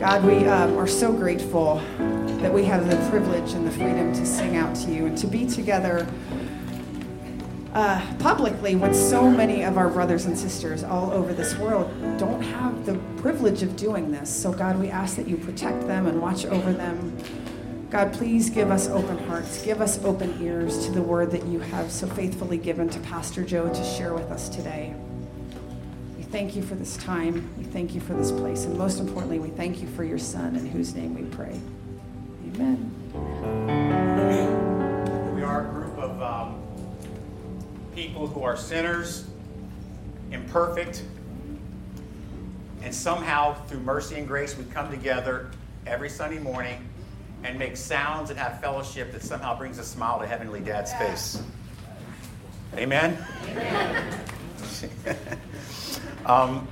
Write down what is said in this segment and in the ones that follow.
God, we um, are so grateful that we have the privilege and the freedom to sing out to you and to be together uh, publicly when so many of our brothers and sisters all over this world don't have the privilege of doing this. So, God, we ask that you protect them and watch over them. God, please give us open hearts, give us open ears to the word that you have so faithfully given to Pastor Joe to share with us today. We thank you for this time. We thank you for this place. And most importantly, we thank you for your son, in whose name we pray. Amen. We are a group of um, people who are sinners, imperfect, and somehow, through mercy and grace, we come together every Sunday morning and make sounds and have fellowship that somehow brings a smile to Heavenly Dad's face. Amen? Amen. um,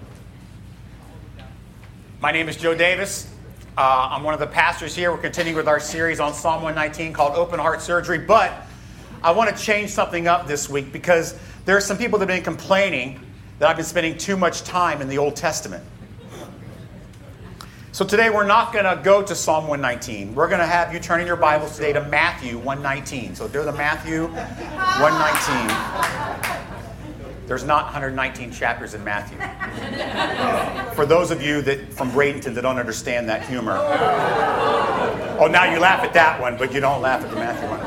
my name is Joe Davis. Uh, I'm one of the pastors here. We're continuing with our series on Psalm 119 called Open Heart Surgery. But I want to change something up this week because there are some people that have been complaining that I've been spending too much time in the Old Testament. So today we're not going to go to Psalm 119. We're going to have you turn in your Bibles today to Matthew 119. So do the Matthew 119. There's not 119 chapters in Matthew. For those of you that from Bradenton that don't understand that humor. Oh, now you laugh at that one, but you don't laugh at the Matthew one.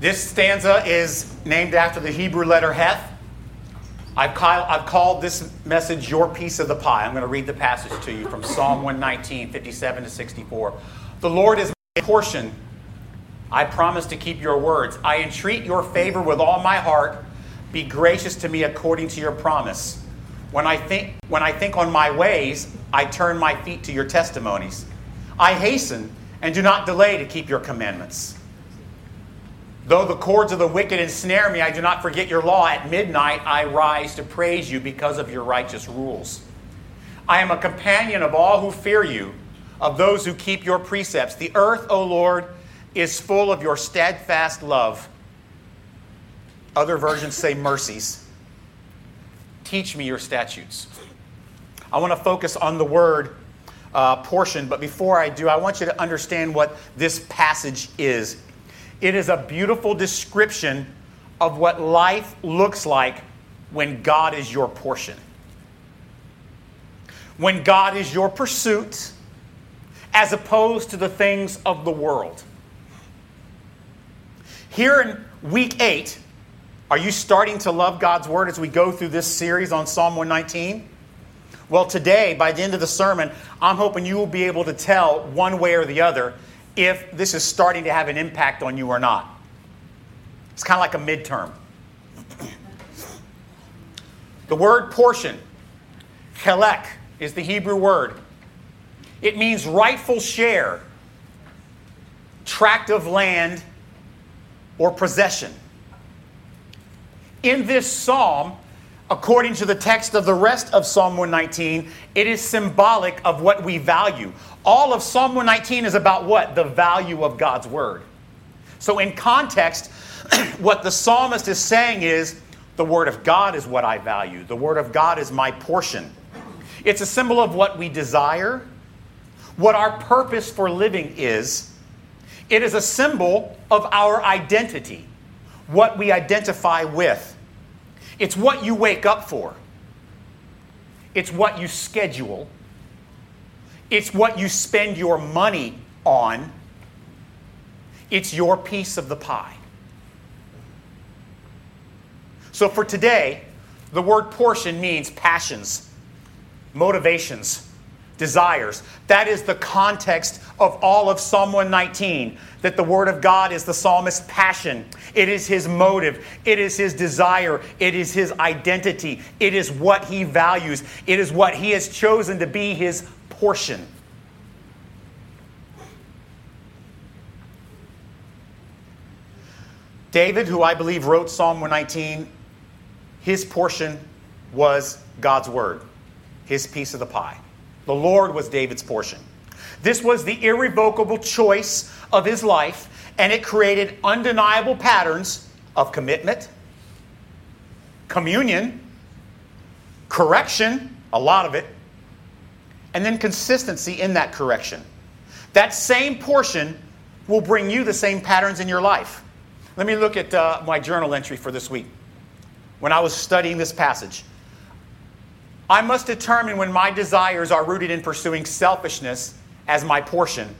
This stanza is named after the Hebrew letter Heth. I've, call, I've called this message Your Piece of the Pie. I'm going to read the passage to you from Psalm 119, 57 to 64. The Lord is my portion. I promise to keep your words. I entreat your favor with all my heart. Be gracious to me according to your promise. When I think, when I think on my ways, I turn my feet to your testimonies. I hasten and do not delay to keep your commandments. Though the cords of the wicked ensnare me, I do not forget your law. At midnight I rise to praise you because of your righteous rules. I am a companion of all who fear you, of those who keep your precepts. The earth, O Lord, is full of your steadfast love. Other versions say mercies. Teach me your statutes. I want to focus on the word uh, portion, but before I do, I want you to understand what this passage is. It is a beautiful description of what life looks like when God is your portion. When God is your pursuit, as opposed to the things of the world. Here in week eight, are you starting to love God's word as we go through this series on Psalm 119? Well, today, by the end of the sermon, I'm hoping you will be able to tell one way or the other if this is starting to have an impact on you or not. It's kind of like a midterm. the word portion, chelek, is the Hebrew word. It means rightful share, tract of land, or possession. In this psalm, according to the text of the rest of Psalm 119, it is symbolic of what we value. All of Psalm 119 is about what? The value of God's word. So, in context, what the psalmist is saying is the word of God is what I value, the word of God is my portion. It's a symbol of what we desire, what our purpose for living is. It is a symbol of our identity, what we identify with. It's what you wake up for. It's what you schedule. It's what you spend your money on. It's your piece of the pie. So for today, the word portion means passions, motivations, desires. That is the context of all of Psalm 119 that the Word of God is the psalmist's passion. It is his motive. It is his desire. It is his identity. It is what he values. It is what he has chosen to be his portion. David, who I believe wrote Psalm 119, his portion was God's Word, his piece of the pie. The Lord was David's portion. This was the irrevocable choice of his life, and it created undeniable patterns of commitment, communion, correction, a lot of it, and then consistency in that correction. That same portion will bring you the same patterns in your life. Let me look at uh, my journal entry for this week. When I was studying this passage, I must determine when my desires are rooted in pursuing selfishness as my portion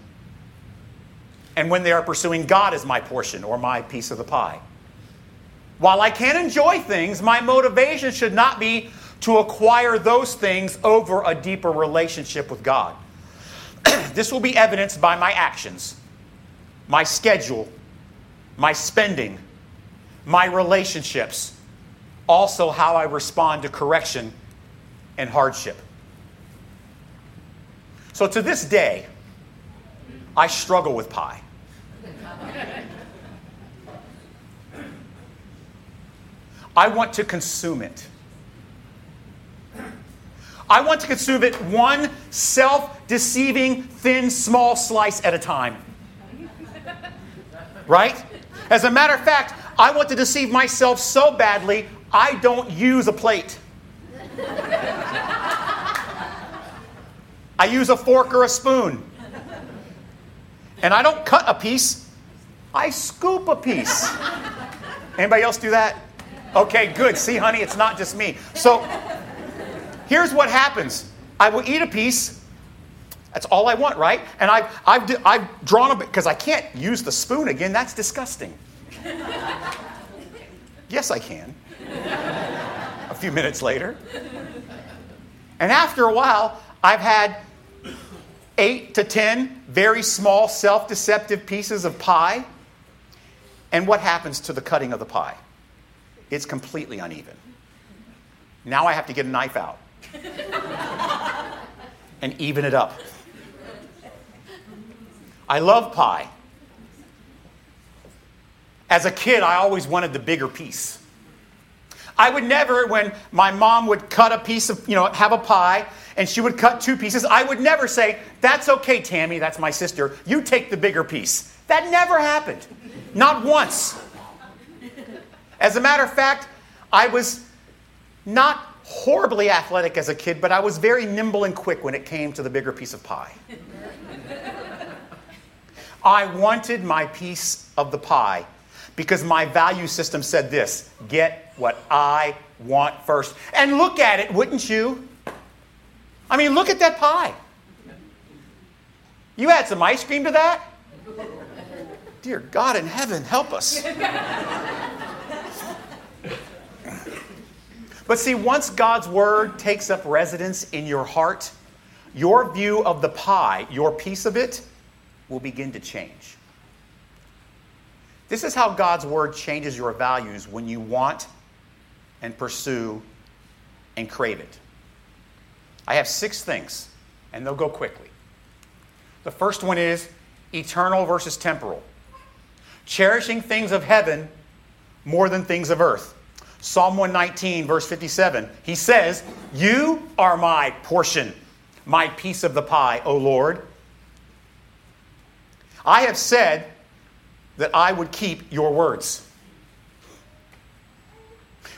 and when they are pursuing God as my portion or my piece of the pie. While I can enjoy things, my motivation should not be to acquire those things over a deeper relationship with God. this will be evidenced by my actions, my schedule, my spending, my relationships, also how I respond to correction and hardship. So to this day, I struggle with pie. I want to consume it. I want to consume it one self deceiving, thin, small slice at a time. Right? As a matter of fact, I want to deceive myself so badly, I don't use a plate. I use a fork or a spoon. And I don't cut a piece, I scoop a piece. Anybody else do that? Okay, good. See, honey, it's not just me. So here's what happens I will eat a piece. That's all I want, right? And I've, I've, I've drawn a bit, because I can't use the spoon again. That's disgusting. yes, I can. a few minutes later. And after a while, I've had eight to ten very small, self deceptive pieces of pie. And what happens to the cutting of the pie? It's completely uneven. Now I have to get a knife out and even it up. I love pie. As a kid, I always wanted the bigger piece. I would never, when my mom would cut a piece of, you know, have a pie, and she would cut two pieces, I would never say, That's okay, Tammy, that's my sister, you take the bigger piece. That never happened. Not once. As a matter of fact, I was not horribly athletic as a kid, but I was very nimble and quick when it came to the bigger piece of pie. I wanted my piece of the pie because my value system said this get what I want first. And look at it, wouldn't you? I mean, look at that pie. You add some ice cream to that? Dear God in heaven, help us. But see, once God's word takes up residence in your heart, your view of the pie, your piece of it, will begin to change. This is how God's word changes your values when you want and pursue and crave it. I have six things, and they'll go quickly. The first one is eternal versus temporal, cherishing things of heaven more than things of earth. Psalm 119, verse 57, he says, You are my portion, my piece of the pie, O Lord. I have said that I would keep your words.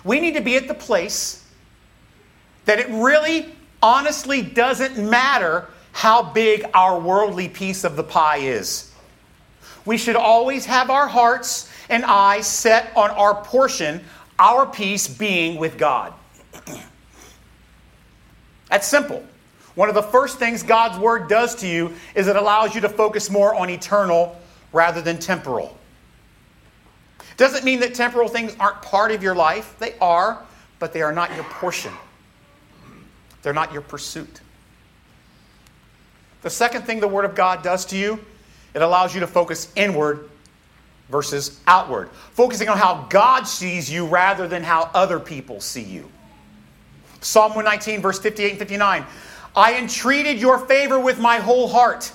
We need to be at the place that it really, honestly doesn't matter how big our worldly piece of the pie is. We should always have our hearts and eyes set on our portion our piece being with God. That's simple. One of the first things God's word does to you is it allows you to focus more on eternal rather than temporal. Doesn't mean that temporal things aren't part of your life. They are, but they are not your portion. They're not your pursuit. The second thing the Word of God does to you, it allows you to focus inward versus outward, focusing on how God sees you rather than how other people see you. Psalm 119, verse 58 and 59. I entreated your favor with my whole heart.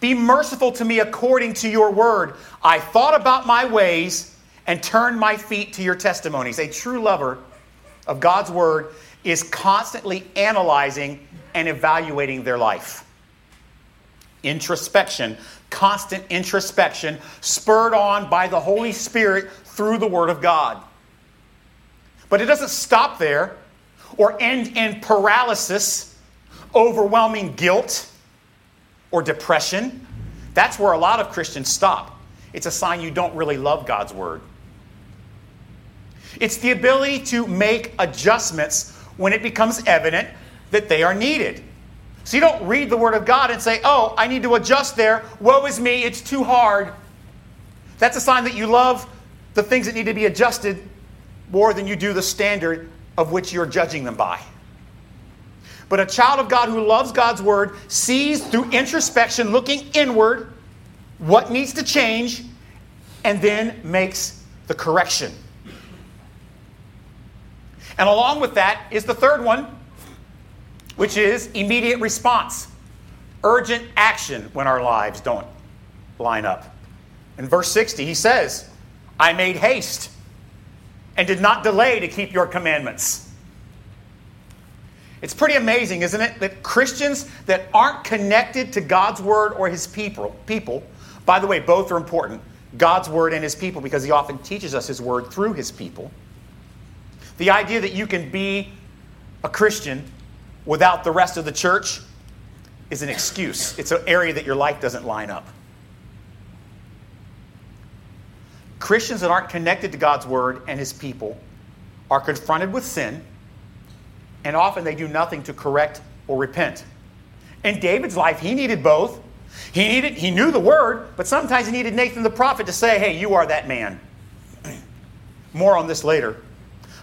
Be merciful to me according to your word. I thought about my ways and turned my feet to your testimonies. A true lover of God's word is constantly analyzing and evaluating their life. Introspection constant introspection, spurred on by the Holy Spirit through the Word of God. But it doesn't stop there or end in paralysis overwhelming guilt or depression, that's where a lot of Christians stop. It's a sign you don't really love God's word. It's the ability to make adjustments when it becomes evident that they are needed. So you don't read the Word of God and say, oh, I need to adjust there. Woe is me, it's too hard. That's a sign that you love the things that need to be adjusted more than you do the standard of which you're judging them by. But a child of God who loves God's Word sees through introspection, looking inward, what needs to change, and then makes the correction. And along with that is the third one, which is immediate response, urgent action when our lives don't line up. In verse 60, he says, I made haste and did not delay to keep your commandments. It's pretty amazing, isn't it, that Christians that aren't connected to God's word or his people, people, by the way, both are important, God's word and his people, because he often teaches us his word through his people. The idea that you can be a Christian without the rest of the church is an excuse. It's an area that your life doesn't line up. Christians that aren't connected to God's word and his people are confronted with sin, and often they do nothing to correct or repent. In David's life, he needed both. He needed he knew the word, but sometimes he needed Nathan the prophet to say, "Hey, you are that man." More on this later.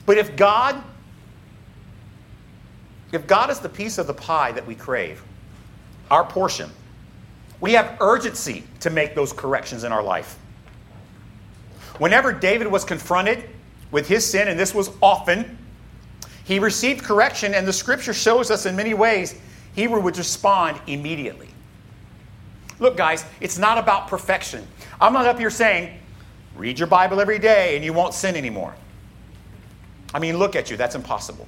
But if God if God is the piece of the pie that we crave, our portion, we have urgency to make those corrections in our life. Whenever David was confronted with his sin, and this was often, he received correction, and the scripture shows us in many ways he would respond immediately. Look, guys, it's not about perfection. I'm not up here saying, read your Bible every day and you won't sin anymore. I mean, look at you, that's impossible.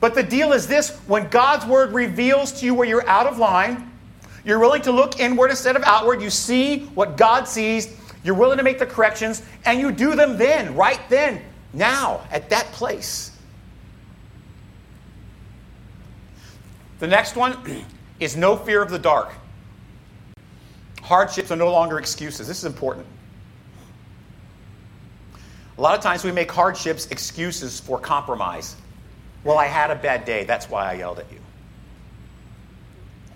but the deal is this when God's word reveals to you where you're out of line, you're willing to look inward instead of outward, you see what God sees, you're willing to make the corrections, and you do them then, right then, now, at that place. The next one is no fear of the dark. Hardships are no longer excuses. This is important. A lot of times we make hardships excuses for compromise. Well, I had a bad day, that's why I yelled at you.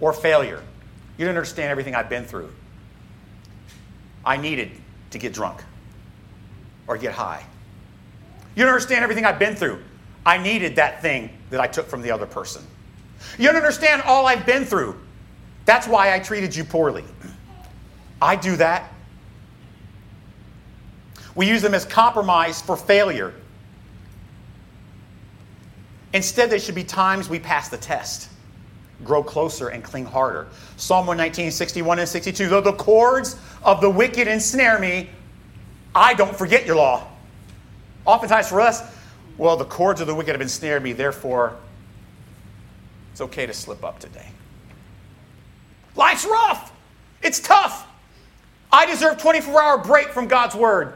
Or failure. You don't understand everything I've been through. I needed to get drunk or get high. You don't understand everything I've been through. I needed that thing that I took from the other person. You don't understand all I've been through. That's why I treated you poorly. I do that. We use them as compromise for failure. Instead, they should be times we pass the test, grow closer, and cling harder. Psalm 119, 61 and 62. Though the cords of the wicked ensnare me, I don't forget your law. Oftentimes for us, well, the cords of the wicked have ensnared me, therefore, it's okay to slip up today. Life's rough. It's tough. I deserve 24 hour break from God's word.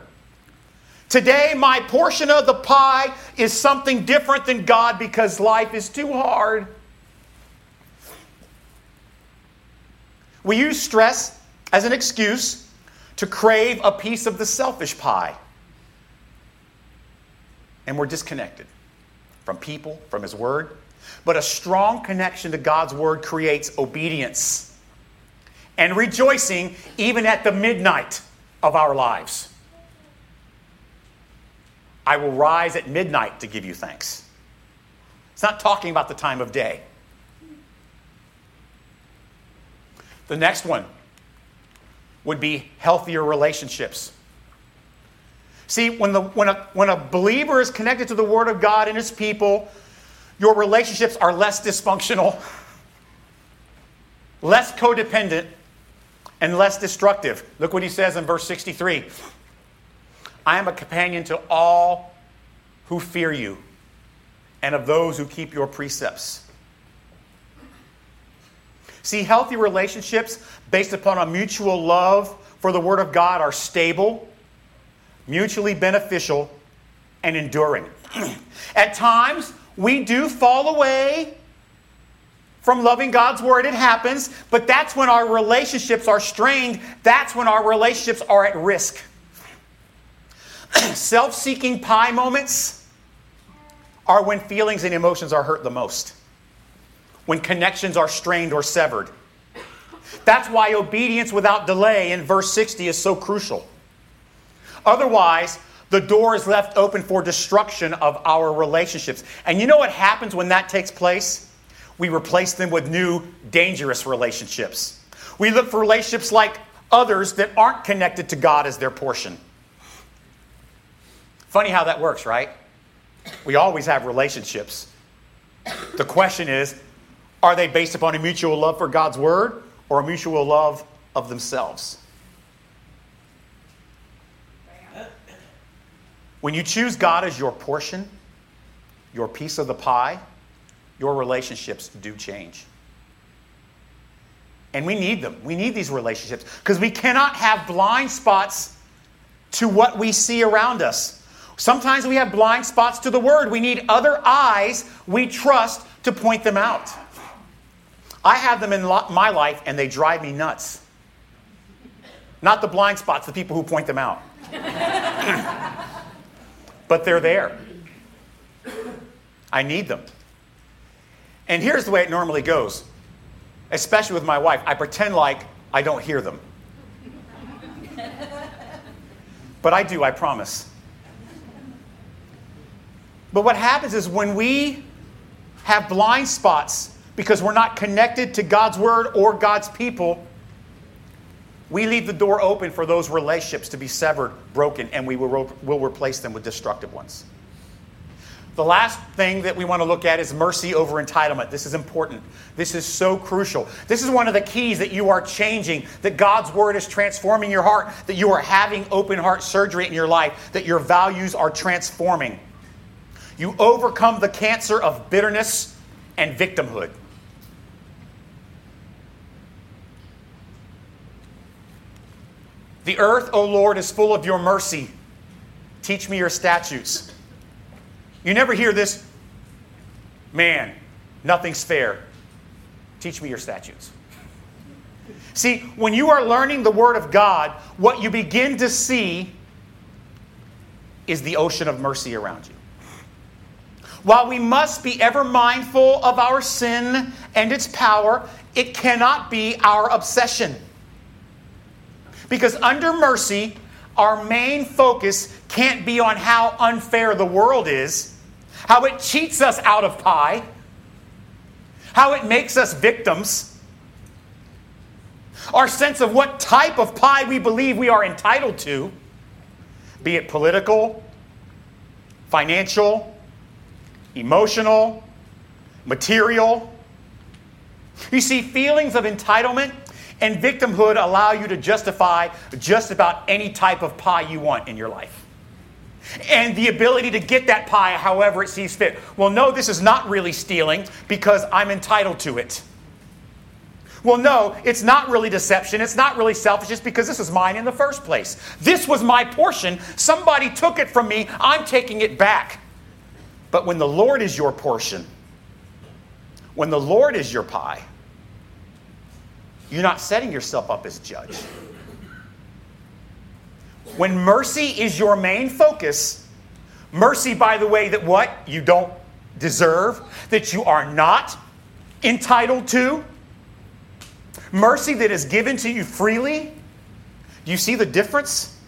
Today, my portion of the pie is something different than God because life is too hard. We use stress as an excuse to crave a piece of the selfish pie. And we're disconnected from people, from His Word. But a strong connection to God's Word creates obedience and rejoicing even at the midnight of our lives. I will rise at midnight to give you thanks. It's not talking about the time of day. The next one would be healthier relationships. See, when, the, when, a, when a believer is connected to the Word of God and His people, your relationships are less dysfunctional, less codependent, and less destructive. Look what he says in verse 63 I am a companion to all who fear you and of those who keep your precepts. See, healthy relationships based upon a mutual love for the Word of God are stable, mutually beneficial, and enduring. At times, we do fall away from loving God's word. It happens, but that's when our relationships are strained. That's when our relationships are at risk. Self seeking pie moments are when feelings and emotions are hurt the most, when connections are strained or severed. That's why obedience without delay in verse 60 is so crucial. Otherwise, the door is left open for destruction of our relationships. And you know what happens when that takes place? We replace them with new, dangerous relationships. We look for relationships like others that aren't connected to God as their portion. Funny how that works, right? We always have relationships. The question is are they based upon a mutual love for God's word or a mutual love of themselves? When you choose God as your portion, your piece of the pie, your relationships do change. And we need them. We need these relationships because we cannot have blind spots to what we see around us. Sometimes we have blind spots to the word. We need other eyes we trust to point them out. I have them in my life and they drive me nuts. Not the blind spots, the people who point them out. but they're there. I need them. And here's the way it normally goes, especially with my wife I pretend like I don't hear them. but I do, I promise. But what happens is when we have blind spots because we're not connected to God's word or God's people, we leave the door open for those relationships to be severed, broken, and we will, will replace them with destructive ones. The last thing that we want to look at is mercy over entitlement. This is important. This is so crucial. This is one of the keys that you are changing, that God's word is transforming your heart, that you are having open heart surgery in your life, that your values are transforming. You overcome the cancer of bitterness and victimhood. The earth, O Lord, is full of your mercy. Teach me your statutes. You never hear this, man, nothing's fair. Teach me your statutes. See, when you are learning the Word of God, what you begin to see is the ocean of mercy around you. While we must be ever mindful of our sin and its power, it cannot be our obsession. Because under mercy, our main focus can't be on how unfair the world is, how it cheats us out of pie, how it makes us victims, our sense of what type of pie we believe we are entitled to, be it political, financial, emotional, material. You see, feelings of entitlement and victimhood allow you to justify just about any type of pie you want in your life. And the ability to get that pie however it sees fit. Well, no, this is not really stealing because I'm entitled to it. Well, no, it's not really deception. It's not really selfish, selfishness because this is mine in the first place. This was my portion. Somebody took it from me. I'm taking it back. But when the Lord is your portion, when the Lord is your pie, you're not setting yourself up as judge. When mercy is your main focus, mercy, by the way, that what? You don't deserve, that you are not entitled to, mercy that is given to you freely. Do you see the difference?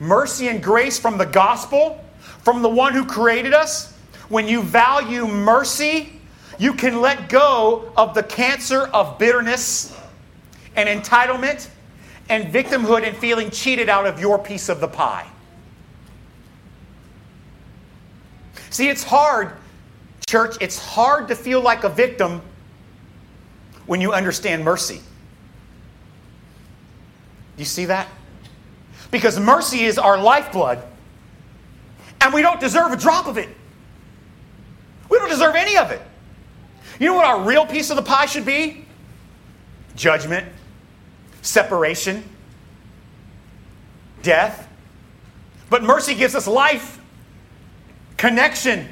Mercy and grace from the gospel, from the one who created us. When you value mercy, you can let go of the cancer of bitterness and entitlement and victimhood and feeling cheated out of your piece of the pie. See, it's hard, church, it's hard to feel like a victim when you understand mercy. You see that? Because mercy is our lifeblood, and we don't deserve a drop of it. We don't deserve any of it. You know what our real piece of the pie should be? Judgment separation, death. But mercy gives us life, connection,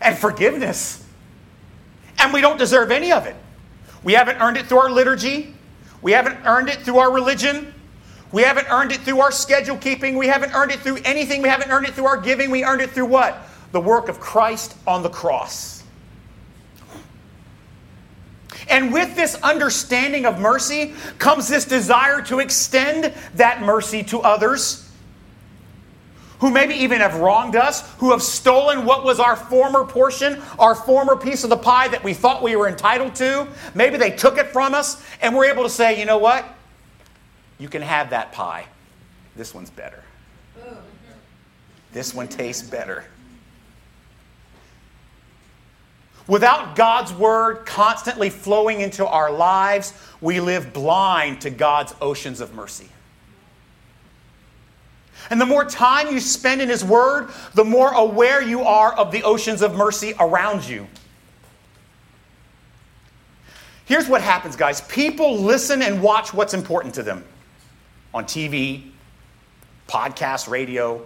and forgiveness. And we don't deserve any of it. We haven't earned it through our liturgy. We haven't earned it through our religion. We haven't earned it through our schedule keeping. We haven't earned it through anything. We haven't earned it through our giving. We earned it through what? The work of Christ on the cross. And with this understanding of mercy comes this desire to extend that mercy to others who maybe even have wronged us, who have stolen what was our former portion, our former piece of the pie that we thought we were entitled to. Maybe they took it from us, and we're able to say, you know what? You can have that pie. This one's better. This one tastes better. Without God's word constantly flowing into our lives, we live blind to God's oceans of mercy. And the more time you spend in His Word, the more aware you are of the oceans of mercy around you. Here's what happens, guys people listen and watch what's important to them on TV, podcast, radio,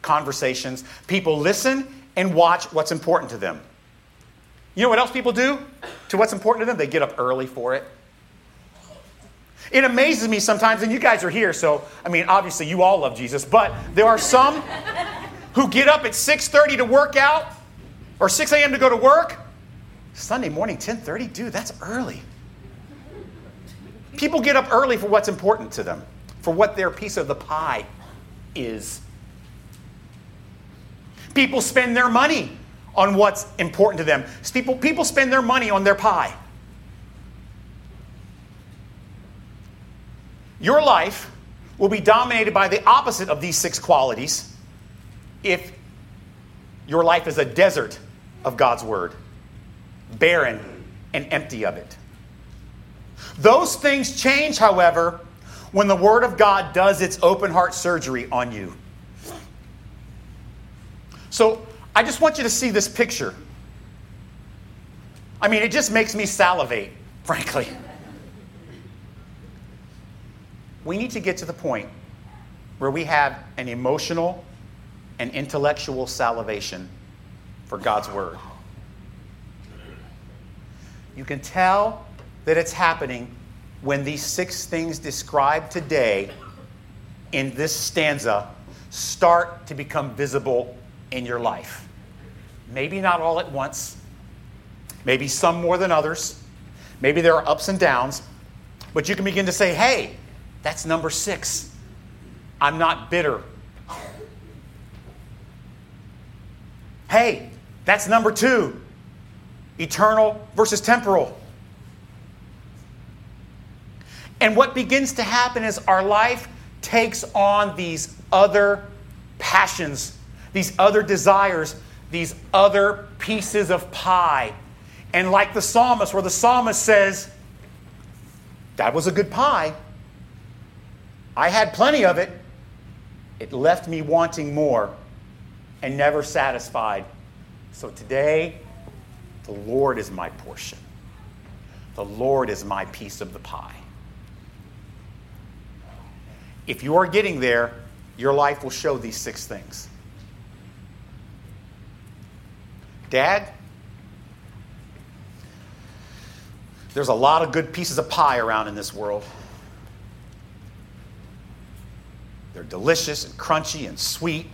conversations. People listen and watch what's important to them. You know what else people do to what's important to them? They get up early for it. It amazes me sometimes, and you guys are here, so I mean, obviously you all love Jesus, but there are some who get up at 6:30 to work out or 6 a.m. to go to work. Sunday morning, 10:30, dude, that's early. People get up early for what's important to them, for what their piece of the pie is. People spend their money on what's important to them. People, people spend their money on their pie. Your life will be dominated by the opposite of these six qualities if your life is a desert of God's Word, barren and empty of it. Those things change, however, when the Word of God does its open heart surgery on you. So I just want you to see this picture. I mean, it just makes me salivate, frankly. we need to get to the point where we have an emotional and intellectual salivation for God's Word. You can tell that it's happening when these six things described today in this stanza start to become visible in your life. Maybe not all at once, maybe some more than others, maybe there are ups and downs, but you can begin to say, hey, that's number six. I'm not bitter. Hey, that's number two eternal versus temporal. And what begins to happen is our life takes on these other passions, these other desires, these other pieces of pie. And like the psalmist, where the psalmist says, That was a good pie, I had plenty of it. It left me wanting more and never satisfied. So today, the Lord is my portion. The Lord is my piece of the pie. If you are getting there, your life will show these six things. Dad, there's a lot of good pieces of pie around in this world. They're delicious and crunchy and sweet.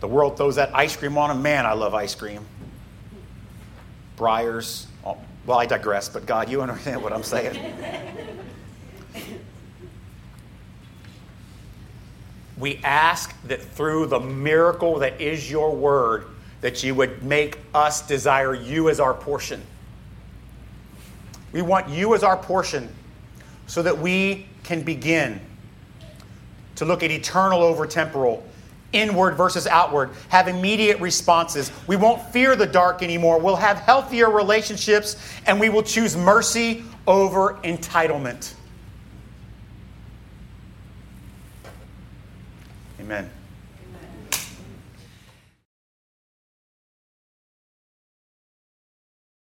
The world throws that ice cream on them. Man, I love ice cream. Breyers. Oh, well, I digress, but God, you understand what I'm saying. we ask that through the miracle that is your word, that you would make us desire you as our portion. We want you as our portion so that we can begin to look at eternal over temporal, inward versus outward, have immediate responses. We won't fear the dark anymore. We'll have healthier relationships, and we will choose mercy over entitlement. Amen.